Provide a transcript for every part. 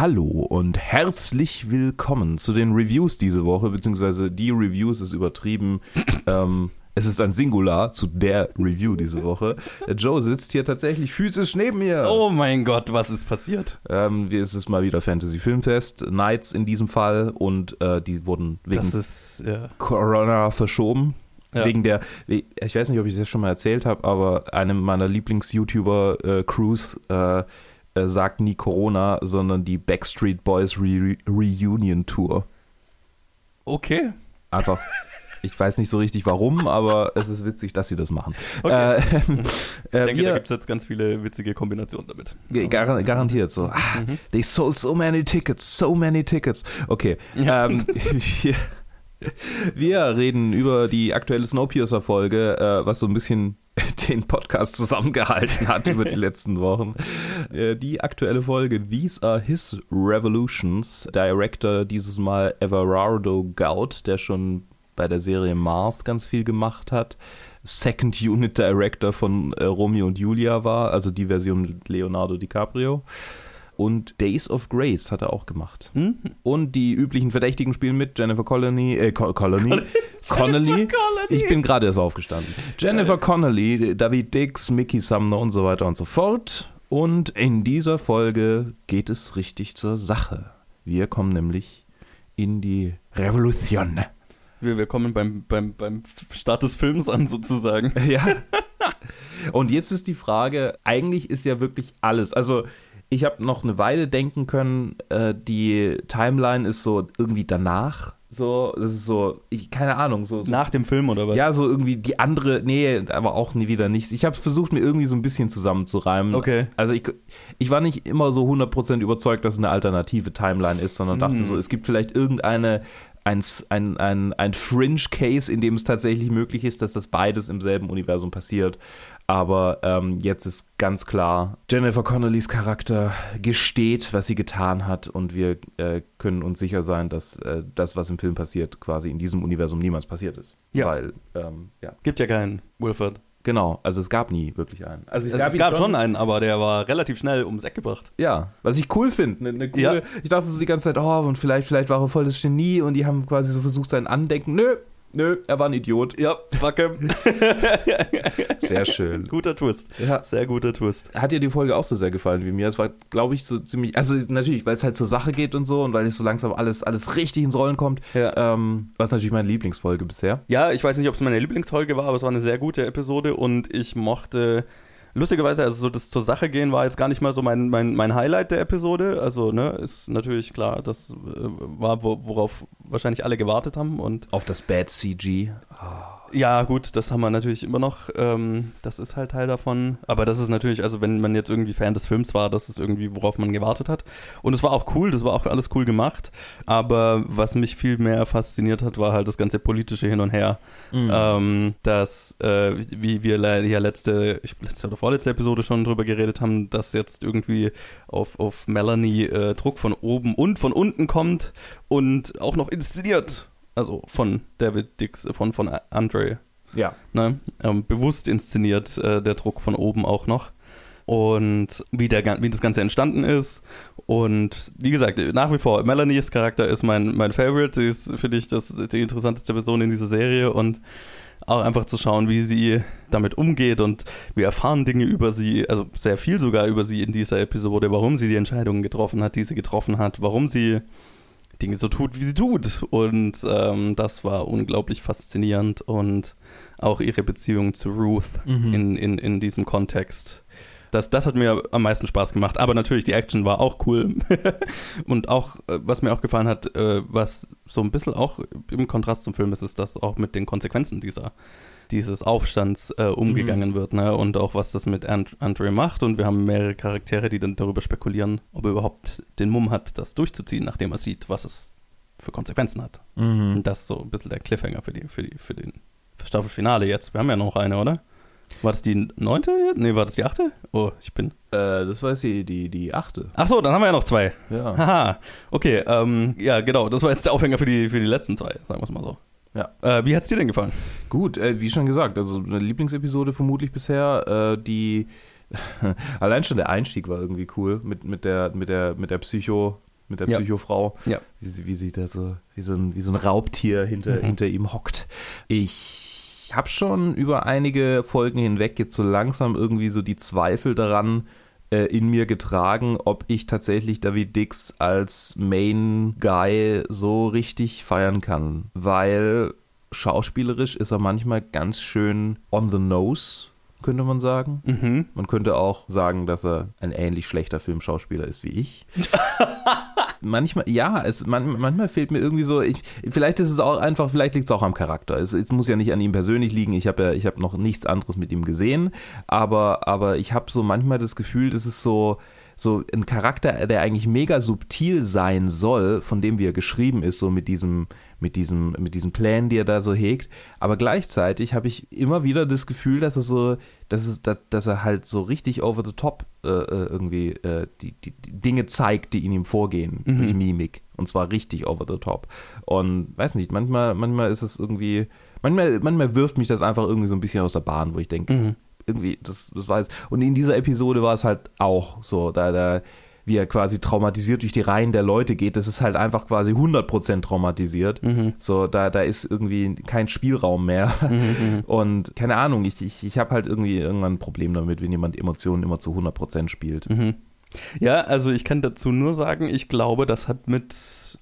Hallo und herzlich willkommen zu den Reviews diese Woche, beziehungsweise die Reviews ist übertrieben. ähm, es ist ein Singular zu der Review diese Woche. Joe sitzt hier tatsächlich physisch neben mir. Oh mein Gott, was ist passiert? Ähm, es ist mal wieder Fantasy Filmfest, Nights in diesem Fall und äh, die wurden wegen ist, ja. Corona verschoben. Ja. Wegen der, ich weiß nicht, ob ich das schon mal erzählt habe, aber einem meiner Lieblings-YouTuber, äh, Cruz, äh, äh, sagt nie Corona, sondern die Backstreet Boys Re Reunion Tour. Okay. Einfach. Ich weiß nicht so richtig warum, aber es ist witzig, dass sie das machen. Okay. Äh, Ich äh, denke, wir- da gibt es jetzt ganz viele witzige Kombinationen damit. Gar garantiert so. Ah, They sold so many tickets, so many tickets. Okay. Ja. Ähm, wir, wir reden über die aktuelle Snowpiercer-Folge, äh, was so ein bisschen den Podcast zusammengehalten hat über die letzten Wochen. Äh, die aktuelle Folge These Are His Revolutions. Director dieses Mal Everardo Gaut, der schon bei der Serie Mars ganz viel gemacht hat. Second Unit Director von äh, Romeo und Julia war, also die Version mit Leonardo DiCaprio. Und Days of Grace hat er auch gemacht. Hm? Und die üblichen Verdächtigen spielen mit Jennifer Colony, äh, Co Colony, Connolly. Ich bin gerade erst aufgestanden. Jennifer Connolly, David Dix, Mickey Sumner und so weiter und so fort. Und in dieser Folge geht es richtig zur Sache. Wir kommen nämlich in die Revolution. Wir, wir kommen beim, beim, beim Start des Films an, sozusagen. Ja. Und jetzt ist die Frage, eigentlich ist ja wirklich alles, also ich habe noch eine Weile denken können, äh, die Timeline ist so irgendwie danach, so, das ist so, ich, keine Ahnung, so, so Nach dem Film oder was? ja, so irgendwie die andere, nee, aber auch nie wieder nichts. Ich habe versucht, mir irgendwie so ein bisschen zusammenzureimen. Okay. Also ich, ich war nicht immer so 100% überzeugt, dass es eine alternative Timeline ist, sondern dachte Hm. so, es gibt vielleicht irgendeine, ein, ein, ein, ein Fringe-Case, in dem es tatsächlich möglich ist, dass das beides im selben Universum passiert. Aber ähm, jetzt ist ganz klar, Jennifer Connellys Charakter gesteht, was sie getan hat und wir äh, können uns sicher sein, dass äh, das, was im Film passiert, quasi in diesem Universum niemals passiert ist. Ja. Weil, ähm, ja, Gibt ja keinen, Wilford. Genau, also es gab nie wirklich einen. Also Es, es ihn gab schon einen, aber der war relativ schnell ums Eck gebracht. Ja, was ich cool finde. Ne, ne Ja. Ich dachte so die ganze Zeit, oh, und vielleicht, vielleicht war er voll das Genie und die haben quasi so versucht, sein Andenken. Nö, nö, er war ein Idiot. Ja, fuck him. Sehr schön. guter Twist. Ja. Sehr guter Twist. Hat dir die Folge auch so sehr gefallen wie mir? Es war, glaube ich, so ziemlich. Also, natürlich, weil es halt zur Sache geht und so und weil es so langsam alles, alles richtig ins Rollen kommt. Ja. Ähm, was natürlich meine Lieblingsfolge bisher. Ja, ich weiß nicht, ob es meine Lieblingsfolge war, aber es war eine sehr gute Episode und ich mochte. Lustigerweise, also so das zur Sache gehen war jetzt gar nicht mal so mein, mein, mein Highlight der Episode. Also, ne, ist natürlich klar, das äh, war, wo, worauf wahrscheinlich alle gewartet haben. Und Auf das Bad CG. Ja, gut, das haben wir natürlich immer noch. Ähm, das ist halt Teil davon. Aber das ist natürlich, also wenn man jetzt irgendwie Fan des Films war, das ist irgendwie, worauf man gewartet hat. Und es war auch cool, das war auch alles cool gemacht. Aber was mich viel mehr fasziniert hat, war halt das ganze politische Hin und Her. Mhm. Ähm, dass, äh, wie wir ja letzte, ich, letzte oder vorletzte Episode schon drüber geredet haben, dass jetzt irgendwie auf, auf Melanie äh, Druck von oben und von unten kommt und auch noch inszeniert. Also von David Dix, äh, von, von Andre Ja. ne? ähm, bewusst inszeniert, äh, der Druck von oben auch noch. Und wie, der, wie das Ganze entstanden ist. Und wie gesagt, nach wie vor, Melanies Charakter ist mein, mein Favorite. Sie ist, finde ich, das, die interessanteste Person in dieser Serie. Und auch einfach zu schauen, wie sie damit umgeht. Und wir erfahren Dinge über sie, also sehr viel sogar über sie in dieser Episode, warum sie die Entscheidungen getroffen hat, die sie getroffen hat, warum sie Dinge so tut, wie sie tut. Und ähm, das war unglaublich faszinierend und auch ihre Beziehung zu Ruth Mhm. in, in, in diesem Kontext. Das, das hat mir am meisten Spaß gemacht. Aber natürlich, die Action war auch cool. und auch, äh, was mir auch gefallen hat, äh, was so ein bisschen auch im Kontrast zum Film ist, ist, dass auch mit den Konsequenzen dieser, dieses Aufstands äh, umgegangen wird. Ne? Und auch, was das mit And Andre macht. Und wir haben mehrere Charaktere, die dann darüber spekulieren, ob er überhaupt den Mumm hat, das durchzuziehen, nachdem er sieht, was es für Konsequenzen hat. Mhm. Und das ist so ein bisschen der Cliffhanger für, die, für, die, für den für Staffelfinale jetzt. Wir haben ja noch eine, oder? War das die neunte? Nee, war das die achte? Oh, ich bin. Äh, das war jetzt die, die, die achte. Ach so, dann haben wir ja noch zwei. Ja. Haha. Okay, ähm, ja, genau. Das war jetzt der Aufhänger für die, für die letzten zwei, sagen wir es mal so. Ja. Äh, wie hat es dir denn gefallen? Gut, äh, wie schon gesagt, also eine Lieblingsepisode vermutlich bisher, äh, die allein schon der Einstieg war irgendwie cool mit, mit der mit der mit der Psycho mit der Ja. Psychofrau, Ja. wie sie, wie sie da so, wie so ein, wie so ein Raubtier hinter, Mhm. hinter ihm hockt. Ich habe schon über einige Folgen hinweg jetzt so langsam irgendwie so die Zweifel daran äh, in mir getragen, ob ich tatsächlich David Dix als Main Guy so richtig feiern kann, weil schauspielerisch ist er manchmal ganz schön on the nose, könnte man sagen. Mhm. Man könnte auch sagen, dass er ein ähnlich schlechter Filmschauspieler ist wie ich. manchmal, ja, es, man, manchmal fehlt mir irgendwie so, ich, vielleicht ist es auch einfach, vielleicht liegt es auch am Charakter. Es, es muss ja nicht an ihm persönlich liegen. Ich habe ja, ich habe noch nichts anderes mit ihm gesehen, aber, aber ich habe so manchmal das Gefühl, das ist so, so ein Charakter, der eigentlich mega subtil sein soll, von dem wie er geschrieben ist, so mit diesem, mit diesem, mit diesen Plänen, die er da so hegt. Aber gleichzeitig habe ich immer wieder das Gefühl, dass er so, dass, es, dass, dass er halt so richtig over the top äh, äh, irgendwie äh, die, die, die Dinge zeigt, die in ihm vorgehen Mhm. durch Mimik. Und zwar richtig over the top. Und weiß nicht, manchmal, manchmal ist es irgendwie, manchmal, manchmal wirft mich das einfach irgendwie so ein bisschen aus der Bahn, wo ich denke, Mhm. Irgendwie, das, das weiß. Und in dieser Episode war es halt auch so, da, da, wie er quasi traumatisiert durch die Reihen der Leute geht, das ist halt einfach quasi 100% traumatisiert. Mhm. So, da, da ist irgendwie kein Spielraum mehr. Mhm. Und keine Ahnung, ich, ich, ich habe halt irgendwie irgendwann ein Problem damit, wenn jemand Emotionen immer zu 100% spielt. Mhm. Ja, also ich kann dazu nur sagen, ich glaube, das hat mit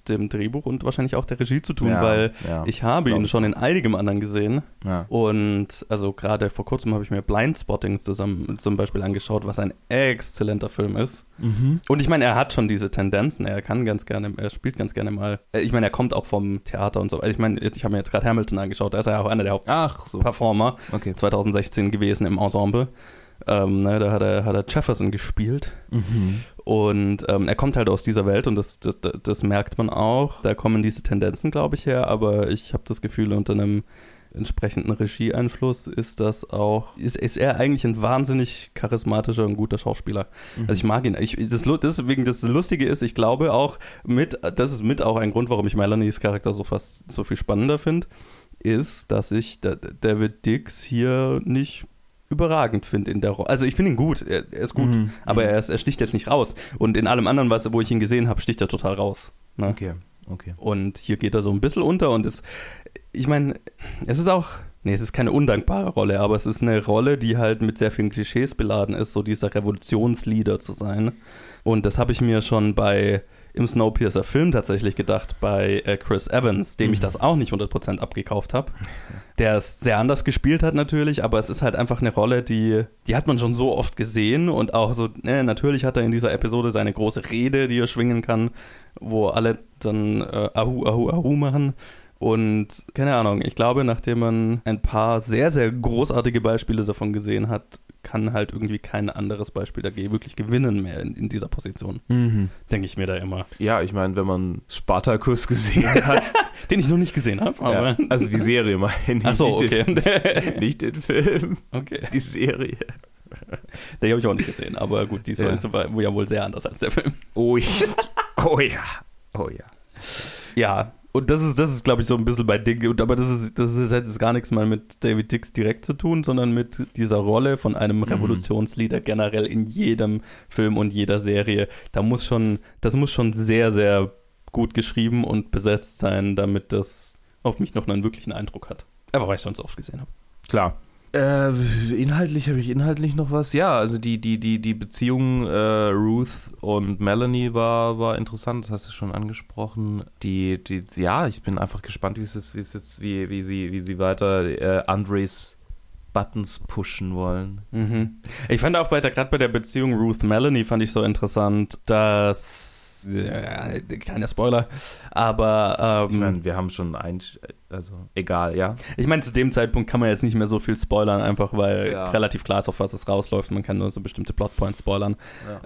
dem Drehbuch und wahrscheinlich auch der Regie zu tun, Ja, weil ja, ich habe ihn schon in einigem anderen gesehen. Ja. Und also gerade vor kurzem habe ich mir Blindspotting zusammen zum Beispiel angeschaut, was ein exzellenter Film ist. Mhm. Und ich meine, er hat schon diese Tendenzen, er kann ganz gerne, er spielt ganz gerne mal. äh, Ich meine, er kommt auch vom Theater und so. Ich meine, ich habe mir jetzt gerade Hamilton angeschaut, da ist er ja auch einer der Ach so, Hauptperformer okay. 2016 gewesen im Ensemble. Ähm, ne, da hat er, hat er Jefferson gespielt. Mhm. Und ähm, er kommt halt aus dieser Welt und das, das, das merkt man auch. Da kommen diese Tendenzen, glaube ich, her, aber ich habe das Gefühl, unter einem entsprechenden Regieeinfluss ist das auch, ist, ist er eigentlich ein wahnsinnig charismatischer und guter Schauspieler. Also ich mag ihn. Ich, das, deswegen, das Lustige ist, ich glaube auch mit, das ist mit auch ein Grund, warum ich Melanies Charakter so fast so viel spannender finde, ist, dass ich da, David Dix hier nicht überragend finde in der Rolle. Also ich finde ihn gut, er, er ist gut, Mhm. aber er, ist, er sticht jetzt nicht raus. Und in allem anderen, was, wo ich ihn gesehen habe, sticht er total raus. Ne? Okay, okay. Und hier geht er so ein bisschen unter und ist, ich meine, es ist auch, nee, es ist keine undankbare Rolle, aber es ist eine Rolle, die halt mit sehr vielen Klischees beladen ist, so dieser Revolutionsleader zu sein. Und das habe ich mir schon bei im Snowpiercer Film tatsächlich gedacht, bei äh, Chris Evans, dem ich Mhm. das auch nicht 100% abgekauft habe. Der es sehr anders gespielt hat natürlich, aber es ist halt einfach eine Rolle, die, die hat man schon so oft gesehen und auch so, ne, natürlich hat er in dieser Episode seine große Rede, die er schwingen kann, wo alle dann äh, Ahu, Ahu, Ahu machen. Und keine Ahnung, ich glaube, nachdem man ein paar sehr, sehr großartige Beispiele davon gesehen hat, kann halt irgendwie kein anderes Beispiel dagegen wirklich gewinnen mehr in, in dieser Position. Mhm. Denke ich mir da immer. Ja, ich meine, wenn man Spartacus gesehen hat, Den ich noch nicht gesehen habe, aber. ja, also die Serie meine ich, Ach so, nicht, okay. den, nicht den Film, okay. die Serie. Den habe ich auch nicht gesehen, aber gut, die Ja. ist ja. ja wohl sehr anders als der Film. Oh ja, oh ja, oh ja. Ja, und das ist, das ist, glaube ich, so ein bisschen bei Ding, und- aber das ist, das ist, hat jetzt gar nichts mal mit David Dix direkt zu tun, sondern mit dieser Rolle von einem Revolutionsleader generell in jedem Film und jeder Serie. Da muss schon, das muss schon sehr, sehr gut geschrieben und besetzt sein, damit das auf mich noch einen wirklichen Eindruck hat. Einfach weil ich es schon so oft gesehen habe. Klar. Äh, inhaltlich habe ich inhaltlich noch was. Ja, also die, die, die, die Beziehung äh, Ruth und Melanie war, war interessant, das hast du schon angesprochen. Die, die, ja, ich bin einfach gespannt, wie es wie es wie, wie sie, wie sie weiter äh, Andres Buttons pushen wollen. Mhm. Ich fand auch bei der, gerade bei der Beziehung Ruth Melanie fand ich so interessant, dass äh, keine Spoiler, aber Ich ähm, meine, wir haben schon ein, also egal, ja. Ich meine, zu dem Zeitpunkt kann man jetzt nicht mehr so viel spoilern, einfach weil Ja. relativ klar ist, auf was es rausläuft. Man kann nur so bestimmte Plotpoints spoilern.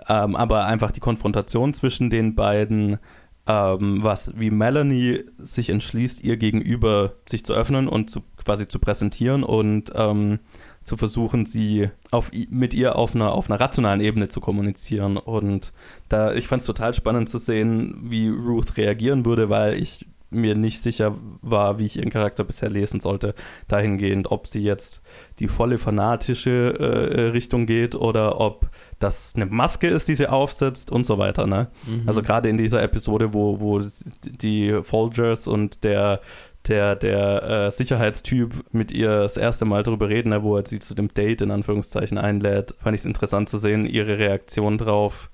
Ähm, aber einfach die Konfrontation zwischen den beiden, ähm, was wie Melanie sich entschließt, ihr gegenüber sich zu öffnen und zu, quasi zu präsentieren und ähm, zu versuchen, sie auf, mit ihr auf einer, auf einer rationalen Ebene zu kommunizieren. Und da, ich fand es total spannend zu sehen, wie Ruth reagieren würde, weil ich mir nicht sicher war, wie ich ihren Charakter bisher lesen sollte, dahingehend, ob sie jetzt die volle fanatische äh, Richtung geht oder ob das eine Maske ist, die sie aufsetzt und so weiter. Ne? Mhm. Also gerade in dieser Episode, wo, wo die Folgers und der der, der äh, Sicherheitstyp mit ihr das erste Mal darüber reden, ne, wo er sie zu dem Date in Anführungszeichen einlädt, fand ich es interessant zu sehen, ihre Reaktion drauf,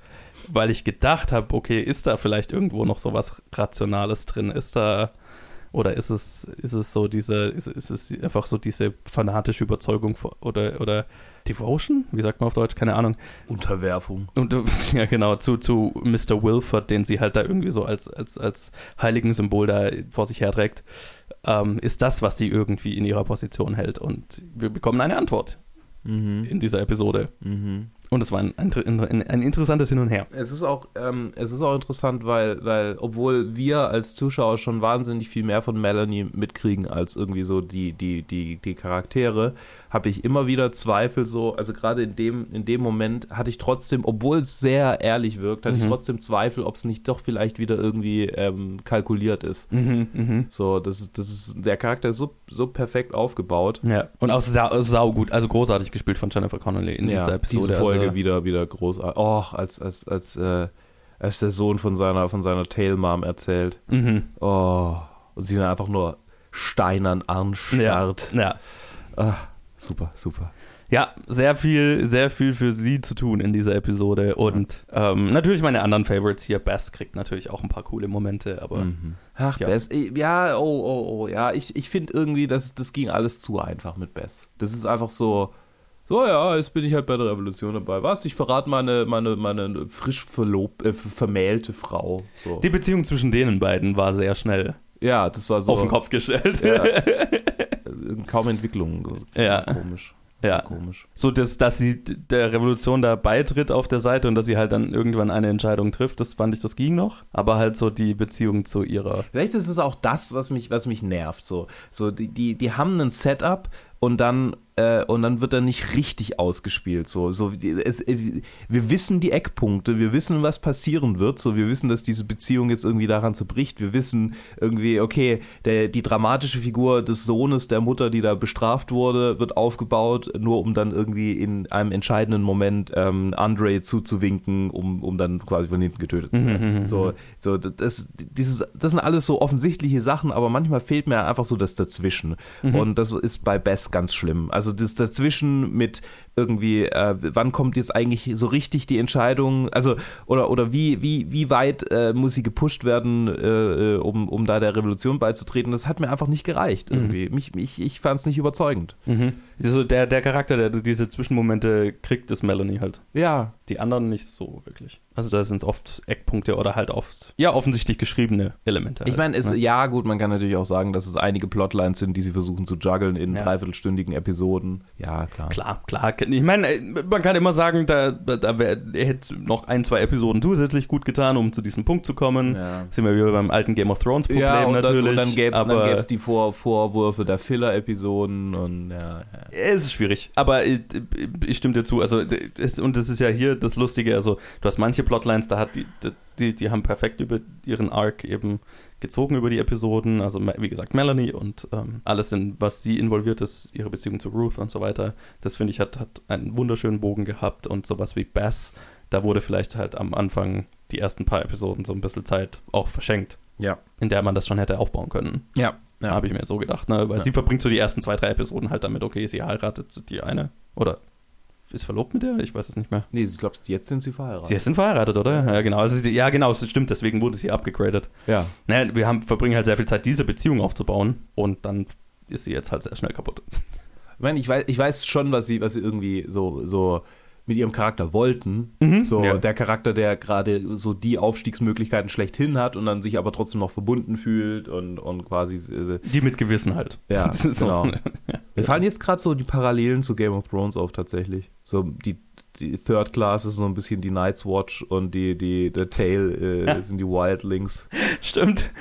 weil ich gedacht habe, okay, ist da vielleicht irgendwo noch so was Rationales drin? Ist da oder ist es, ist es so diese, ist, ist es einfach so diese fanatische Überzeugung oder, oder Devotion? Wie sagt man auf Deutsch? Keine Ahnung. Unterwerfung. Und, ja, genau, zu, zu Mr. Wilford, den sie halt da irgendwie so als, als, als heiligen Symbol da vor sich herträgt, ähm, ist das, was sie irgendwie in ihrer Position hält. Und wir bekommen eine Antwort mhm. in dieser Episode. Mhm. Und es war ein, ein, ein, interessantes Hin und Her. Es ist auch, ähm, es ist auch interessant, weil, weil, obwohl wir als Zuschauer schon wahnsinnig viel mehr von Melanie mitkriegen als irgendwie so die, die, die, die Charaktere, habe ich immer wieder Zweifel so, also gerade in dem, in dem Moment hatte ich trotzdem, obwohl es sehr ehrlich wirkt, hatte mhm. ich trotzdem Zweifel, ob es nicht doch vielleicht wieder irgendwie ähm, kalkuliert ist. Mhm, mh. So, das ist, das ist, der Charakter ist so, so perfekt aufgebaut. Ja, und auch sau, sau gut, also großartig gespielt von Jennifer Connelly in ja, dieser Episode. Diese Also, wieder, wieder großartig. Oh, als, als, als, äh, als der Sohn von seiner, von seiner Tail-Mom erzählt. Mhm. Oh, und sie dann einfach nur steinern anstarrt. Ja, ja. Ah, Super, super. Ja, sehr viel, sehr viel für sie zu tun in dieser Episode. Und ähm, natürlich meine anderen Favorites hier. Bess kriegt natürlich auch ein paar coole Momente, aber. Mhm. Ach, ja. Bess. Ja, oh, oh, oh. Ja, ich, ich finde irgendwie, das, das ging alles zu einfach mit Bess. Das ist einfach so. So, ja, jetzt bin ich halt bei der Revolution dabei. Was? Ich verrate meine, meine, meine frisch verlob, äh, vermählte Frau. So. Die Beziehung zwischen denen beiden war sehr schnell. Ja, das war so. Auf den Kopf gestellt. Ja. kaum Entwicklung. Ja. Komisch. Ja. Komisch. So, dass, dass sie der Revolution da beitritt auf der Seite und dass sie halt dann irgendwann eine Entscheidung trifft, das fand ich, das ging noch. Aber halt so die Beziehung zu ihrer. Vielleicht ist es auch das, was mich, was mich nervt. So, so die, die, die haben ein Setup und dann äh, und dann wird er nicht richtig ausgespielt. So, so es, äh, wir wissen die Eckpunkte, wir wissen, was passieren wird. So, wir wissen, dass diese Beziehung jetzt irgendwie daran zerbricht. Wir wissen irgendwie, okay, der, die dramatische Figur des Sohnes der Mutter, die da bestraft wurde, wird aufgebaut, nur um dann irgendwie in einem entscheidenden Moment ähm, Andre zuzuwinken, um, um dann quasi von hinten getötet zu werden. Mhm, mhm, so, mhm. so das, dieses, das sind alles so offensichtliche Sachen, aber manchmal fehlt mir einfach so das Dazwischen. Mhm. Und das ist bei Bess ganz schlimm. Also das dazwischen mit irgendwie, äh, wann kommt jetzt eigentlich so richtig die Entscheidung, also oder, oder wie, wie, wie weit äh, muss sie gepusht werden, äh, äh um, um da der Revolution beizutreten? Das hat mir einfach nicht gereicht irgendwie. Mhm. Mich, mich, ich fand es nicht überzeugend. Mhm. Also der, der Charakter, der diese Zwischenmomente kriegt, ist Melanie halt. Ja. Die anderen nicht so wirklich. Also da sind es oft Eckpunkte oder halt oft, ja, offensichtlich geschriebene Elemente. Halt, ich meine, ne? ja gut, man kann natürlich auch sagen, dass es einige Plotlines sind, die sie versuchen zu juggeln in ja. dreiviertelstündigen Episoden. Ja, klar. Klar, klar. Ich meine, man kann immer sagen, da, da wär, hätte noch ein, zwei Episoden zusätzlich gut getan, um zu diesem Punkt zu kommen. Ja. Sind wir wieder beim alten Game of Thrones Problem ja, und natürlich. Dann, und dann gäbe es die Vor Vorwürfe der Filler-Episoden und ja, ja. Es ist schwierig, aber ich, ich stimme dir zu. Also, es, und das ist ja hier das Lustige. Also, du hast manche Plotlines, da hat die, die, die haben perfekt über ihren Arc eben gezogen über die Episoden. Also, wie gesagt, Melanie und ähm, alles, in was sie involviert ist, ihre Beziehung zu Ruth und so weiter. Das finde ich hat, hat einen wunderschönen Bogen gehabt und sowas wie Bass. Da wurde vielleicht halt am Anfang die ersten paar Episoden so ein bisschen Zeit auch verschenkt. Ja. In der man das schon hätte aufbauen können. Ja. Ja. Habe ich mir so gedacht, ne? Weil ja. sie verbringt so die ersten zwei, drei Episoden halt damit, okay, sie heiratet die eine. Oder ist verlobt mit der? Ich weiß es nicht mehr. Nee, du glaubst, jetzt sind sie verheiratet. Sie sind verheiratet, oder? Ja, genau. Also, ja, genau, das stimmt, deswegen wurde sie abgegradet. Ja. Naja, wir haben, verbringen halt sehr viel Zeit, diese Beziehung aufzubauen und dann ist sie jetzt halt sehr schnell kaputt. Ich meine, ich weiß, ich weiß schon, was sie, was sie irgendwie so, so mit ihrem Charakter wollten. Mhm, so ja. der Charakter, der gerade so die Aufstiegsmöglichkeiten schlechthin hat und dann sich aber trotzdem noch verbunden fühlt und, und quasi. Äh, die mit Gewissen halt. Ja, genau. Mir fallen jetzt gerade so die Parallelen zu Game of Thrones auf tatsächlich. So die, die Third Class ist so ein bisschen die Night's Watch und die, die, der Tail äh, sind die Wildlings. Stimmt.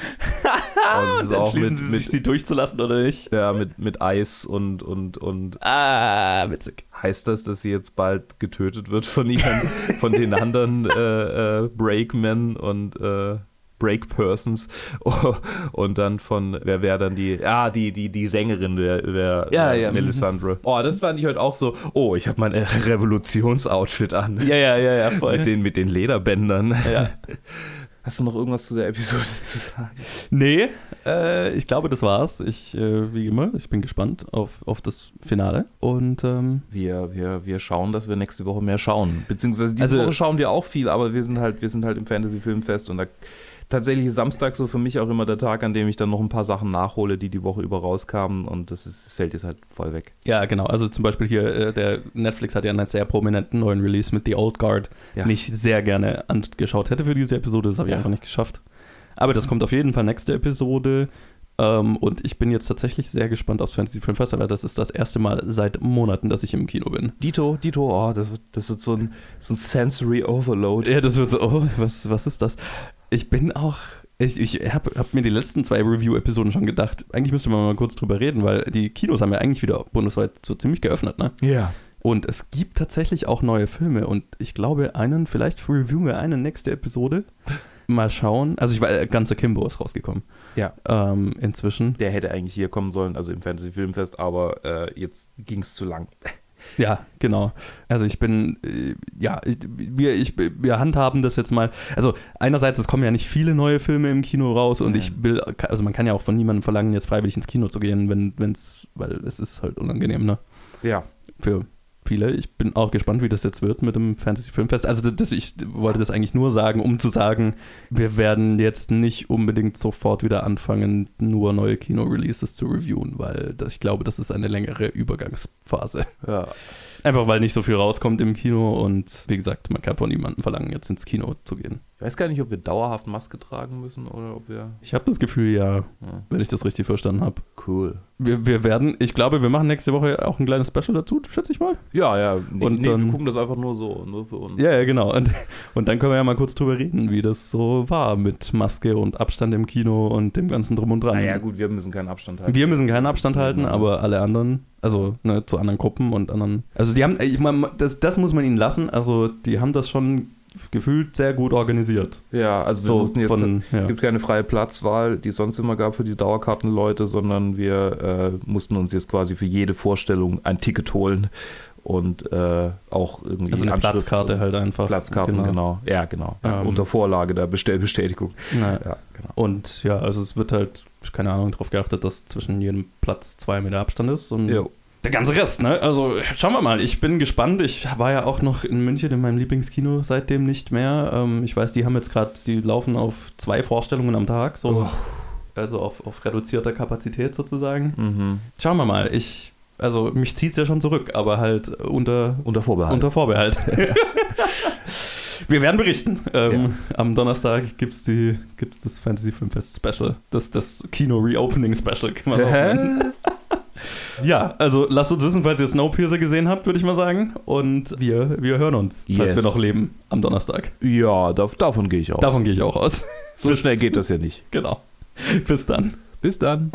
Und es ist auch mit, sie sich, sie durchzulassen oder nicht? Ja, mit, mit Eis und, und, und. Ah, witzig. Heißt das, dass sie jetzt bald getötet wird von ihren, von den anderen äh, äh, Breakmen und äh, Break Persons und dann von, wer wäre dann die, ah, die, die, die Sängerin, der, der Ja, ja. Melisandre. Oh, das fand ich heute auch so, oh, ich habe mein äh, Revolutionsoutfit an. Ja, ja, ja, ja, voll. Mit den, mit den Lederbändern. ja. Hast du noch irgendwas zu der Episode zu sagen? Nee, äh, ich glaube, das war's. Ich, äh, wie immer, ich bin gespannt auf, auf das Finale. Und ähm, Wir, wir, wir schauen, dass wir nächste Woche mehr schauen. Beziehungsweise diese Also- Woche schauen wir auch viel, aber wir sind halt, wir sind halt im Fantasy-Filmfest und da tatsächlich ist Samstag so für mich auch immer der Tag, an dem ich dann noch ein paar Sachen nachhole, die die Woche über rauskamen und das, ist, das fällt jetzt halt voll weg. ja, genau. Also zum Beispiel hier, äh, der Netflix hat ja einen sehr prominenten neuen Release mit The Old Guard, Ja. den ich sehr gerne angeschaut hätte für diese Episode. Das habe ich Ja. einfach nicht geschafft. Aber das kommt auf jeden Fall nächste Episode. Ähm, und ich bin jetzt tatsächlich sehr gespannt aufs Fantasy Film Festival. Das ist das erste Mal seit Monaten, dass ich im Kino bin. Dito, Dito, oh, das, wird- das wird so ein, so ein Sensory Overload. Ja, das wird so, oh, was, was ist das? Ich bin auch, ich, ich habe hab mir die letzten zwei Review-Episoden schon gedacht, eigentlich müsste man mal kurz drüber reden, weil die Kinos haben ja eigentlich wieder bundesweit so ziemlich geöffnet, ne? Ja. Und es gibt tatsächlich auch neue Filme und ich glaube, einen, vielleicht reviewen wir eine nächste Episode. Mal schauen. Also ich war, ganze Kimbo ist rausgekommen. Ja. Ähm, inzwischen. Der hätte eigentlich hier kommen sollen, also im Fantasy-Filmfest, aber äh, jetzt ging es zu lang. Ja, genau. Also ich bin, äh, ja, wir, ich, wir handhaben das jetzt mal. Also einerseits, es kommen ja nicht viele neue Filme im Kino raus und Nein. ich will, also man kann ja auch von niemandem verlangen, jetzt freiwillig ins Kino zu gehen, wenn es, weil es ist halt unangenehm, ne? Ja. Für viele. Ich bin auch gespannt, wie das jetzt wird mit dem Fantasy Filmfest. Also das, ich wollte das eigentlich nur sagen, um zu sagen, wir werden jetzt nicht unbedingt sofort wieder anfangen, nur neue Kino-Releases zu reviewen, weil das, ich glaube, das ist eine längere Übergangsphase. ja. Einfach weil nicht so viel rauskommt im Kino und wie gesagt, man kann von niemandem verlangen, jetzt ins Kino zu gehen. Ich weiß gar nicht, ob wir dauerhaft Maske tragen müssen oder ob wir. Ich habe das Gefühl, ja, Ja. wenn ich das richtig verstanden habe. Cool. Wir, wir werden, ich glaube, wir machen nächste Woche auch ein kleines Special dazu, schätze ich mal. Ja, ja. Nee, Und nee, dann- wir gucken das einfach nur so, nur für uns. Ja, ja, genau. Und, und dann können wir ja mal kurz drüber reden, wie das so war mit Maske und Abstand im Kino und dem ganzen Drum und Dran. Naja, gut, wir müssen keinen Abstand halten. Wir müssen keinen Abstand halten, aber alle anderen, also ne, zu anderen Gruppen und anderen. Also die haben, ich meine, das, das muss man ihnen lassen. Also die haben das schon gefühlt sehr gut organisiert. Ja, also wir So mussten jetzt. von, ja. Es gibt keine freie Platzwahl, die es sonst immer gab für die Dauerkartenleute, sondern wir äh, mussten uns jetzt quasi für jede Vorstellung ein Ticket holen und äh, auch irgendwie Also eine Anschrift- Platzkarte halt einfach. Platzkarten, genau. Ja, genau. Ja, Ähm, unter Vorlage der Bestellbestätigung. Ja. Ja, genau. Und ja, also es wird halt, keine Ahnung, darauf geachtet, dass zwischen jedem Platz zwei Meter Abstand ist. Und Jo. Der ganze Rest, ne? Also schauen wir mal. Ich bin gespannt. Ich war ja auch noch in München in meinem Lieblingskino seitdem nicht mehr. Ähm, ich weiß, die haben jetzt gerade, die laufen auf zwei Vorstellungen am Tag, so Oh. also auf, auf reduzierter Kapazität sozusagen. Mhm. Schauen wir mal. Ich, also mich zieht es ja schon zurück, aber halt unter, Unter Vorbehalt. unter Vorbehalt. Wir werden berichten. Ähm, Am Donnerstag gibt es gibt's das Fantasy Filmfest Special. Das, das Kino-Reopening Special, kann man sagen. Ja, also lasst uns wissen, falls ihr Snowpiercer gesehen habt, würde ich mal sagen. Und wir, wir hören uns, falls Yes. wir noch leben, am Donnerstag. ja, dav davon gehe ich aus. Davon gehe ich auch aus. so schnell geht das ja nicht. Genau. Bis dann. Bis dann.